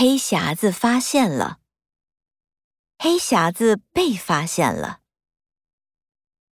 黑匣子发现了。黑匣子被发现了。